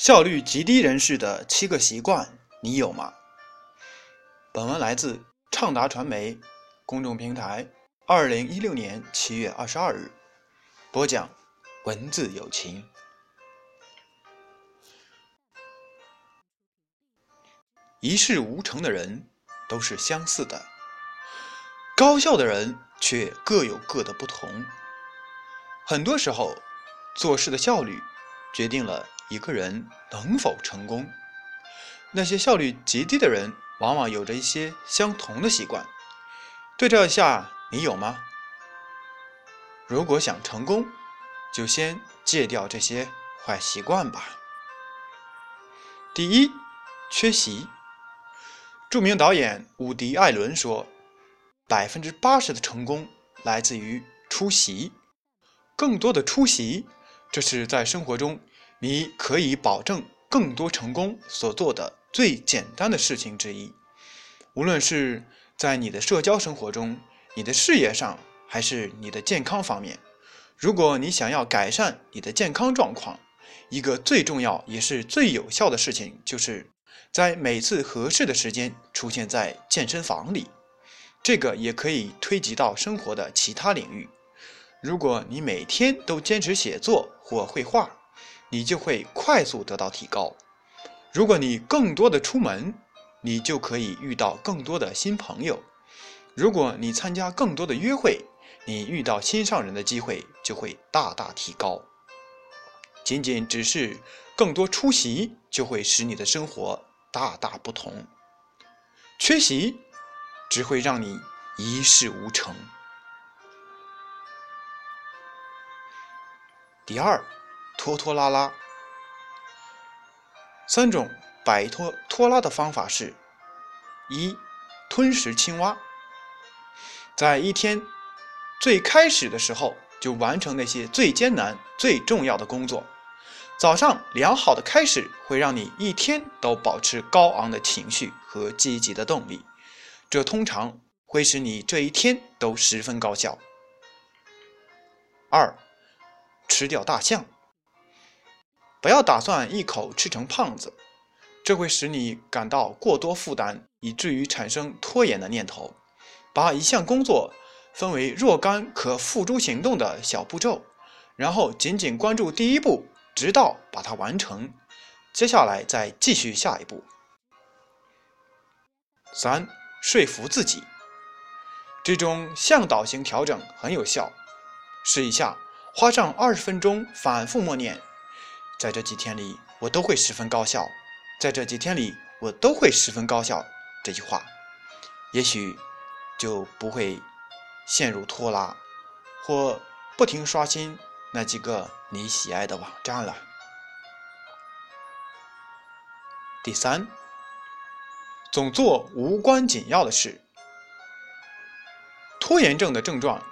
效率极低人士的七个习惯，你有吗？本文来自畅达传媒公众平台，二零一六年七月二十二日播讲，文字有情。一事无成的人都是相似的，高效的人却各有各的不同。很多时候，做事的效率决定了。一个人能否成功？那些效率极低的人，往往有着一些相同的习惯。对照一下，你有吗？如果想成功，就先戒掉这些坏习惯吧。第一，缺席。著名导演伍迪·艾伦说：“百分之八十的成功来自于出席，更多的出席，这是在生活中。”你可以保证更多成功所做的最简单的事情之一，无论是在你的社交生活中、你的事业上，还是你的健康方面。如果你想要改善你的健康状况，一个最重要也是最有效的事情，就是在每次合适的时间出现在健身房里。这个也可以推及到生活的其他领域。如果你每天都坚持写作或绘画，你就会快速得到提高。如果你更多的出门，你就可以遇到更多的新朋友。如果你参加更多的约会，你遇到心上人的机会就会大大提高。仅仅只是更多出席，就会使你的生活大大不同。缺席只会让你一事无成。第二。拖拖拉拉，三种摆脱拖拉的方法是：一、吞食青蛙，在一天最开始的时候就完成那些最艰难、最重要的工作。早上良好的开始会让你一天都保持高昂的情绪和积极的动力，这通常会使你这一天都十分高效。二、吃掉大象。不要打算一口吃成胖子，这会使你感到过多负担，以至于产生拖延的念头。把一项工作分为若干可付诸行动的小步骤，然后紧紧关注第一步，直到把它完成。接下来再继续下一步。三、说服自己，这种向导型调整很有效。试一下，花上二十分钟反复默念。在这几天里，我都会十分高效。在这几天里，我都会十分高效。这句话，也许就不会陷入拖拉，或不停刷新那几个你喜爱的网站了。第三，总做无关紧要的事。拖延症的症状，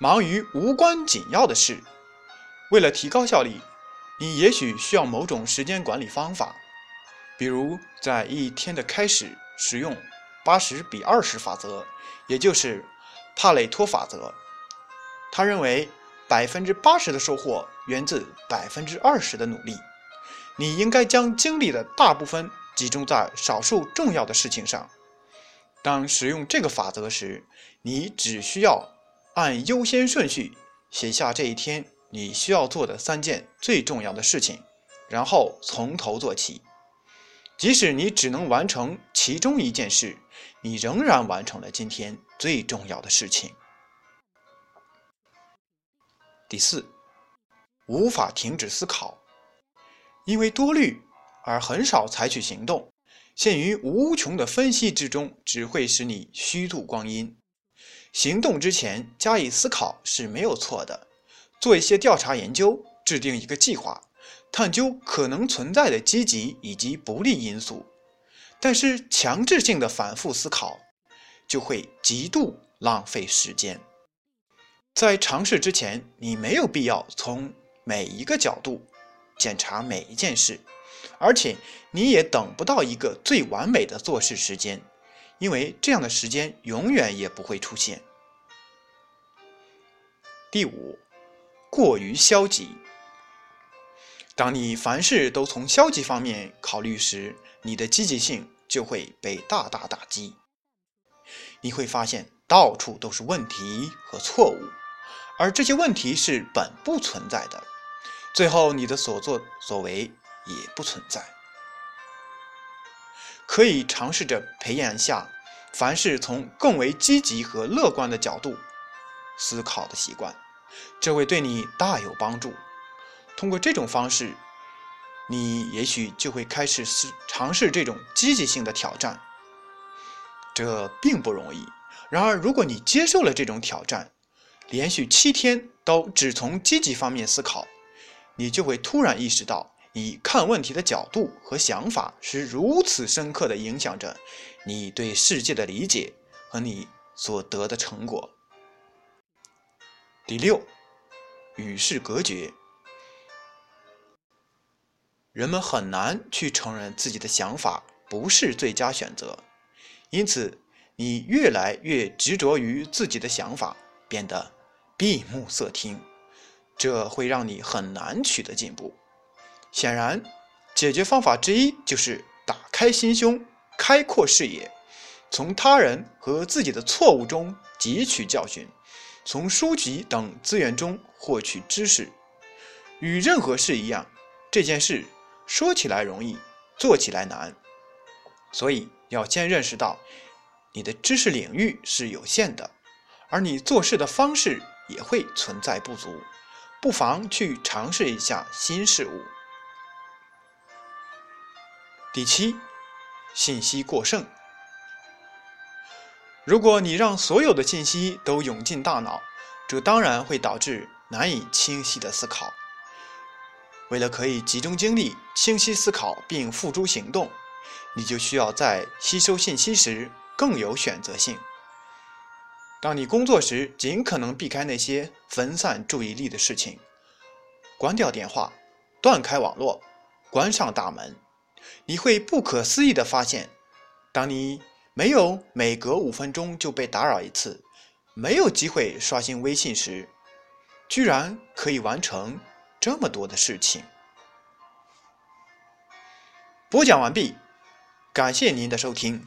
忙于无关紧要的事。为了提高效率，你也许需要某种时间管理方法，比如在一天的开始使用八十比二十法则，也就是帕累托法则。他认为百分之八十的收获源自百分之二十的努力。你应该将精力的大部分集中在少数重要的事情上。当使用这个法则时，你只需要按优先顺序写下这一天。你需要做的三件最重要的事情，然后从头做起。即使你只能完成其中一件事，你仍然完成了今天最重要的事情。第四，无法停止思考，因为多虑而很少采取行动，陷于无穷的分析之中，只会使你虚度光阴。行动之前加以思考是没有错的。做一些调查研究，制定一个计划，探究可能存在的积极以及不利因素。但是强制性的反复思考就会极度浪费时间。在尝试之前，你没有必要从每一个角度检查每一件事，而且你也等不到一个最完美的做事时间，因为这样的时间永远也不会出现。第五。过于消极，当你凡事都从消极方面考虑时，你的积极性就会被大大打击。你会发现到处都是问题和错误，而这些问题是本不存在的。最后，你的所作所为也不存在。可以尝试着培养下凡事从更为积极和乐观的角度思考的习惯，这会对你大有帮助。通过这种方式，你也许就会开始试尝试这种积极性的挑战。这并不容易。然而，如果你接受了这种挑战，连续七天都只从积极方面思考，你就会突然意识到，你看问题的角度和想法是如此深刻地影响着你对世界的理解和你所得的成果。第六，与世隔绝。人们很难去承认自己的想法不是最佳选择，因此你越来越执着于自己的想法，变得闭目塞听，这会让你很难取得进步。显然，解决方法之一就是打开心胸，开阔视野，从他人和自己的错误中汲取教训，从书籍等资源中获取知识。与任何事一样，这件事。说起来容易，做起来难，所以要先认识到你的知识领域是有限的，而你做事的方式也会存在不足，不妨去尝试一下新事物。第七，信息过剩。如果你让所有的信息都涌进大脑，这当然会导致难以清晰的思考。为了可以集中精力、清晰思考并付诸行动，你就需要在吸收信息时更有选择性。当你工作时，尽可能避开那些分散注意力的事情，关掉电话，断开网络，关上大门。你会不可思议地发现，当你没有每隔五分钟就被打扰一次，没有机会刷新微信时，居然可以完成。这么多的事情，播讲完毕，感谢您的收听。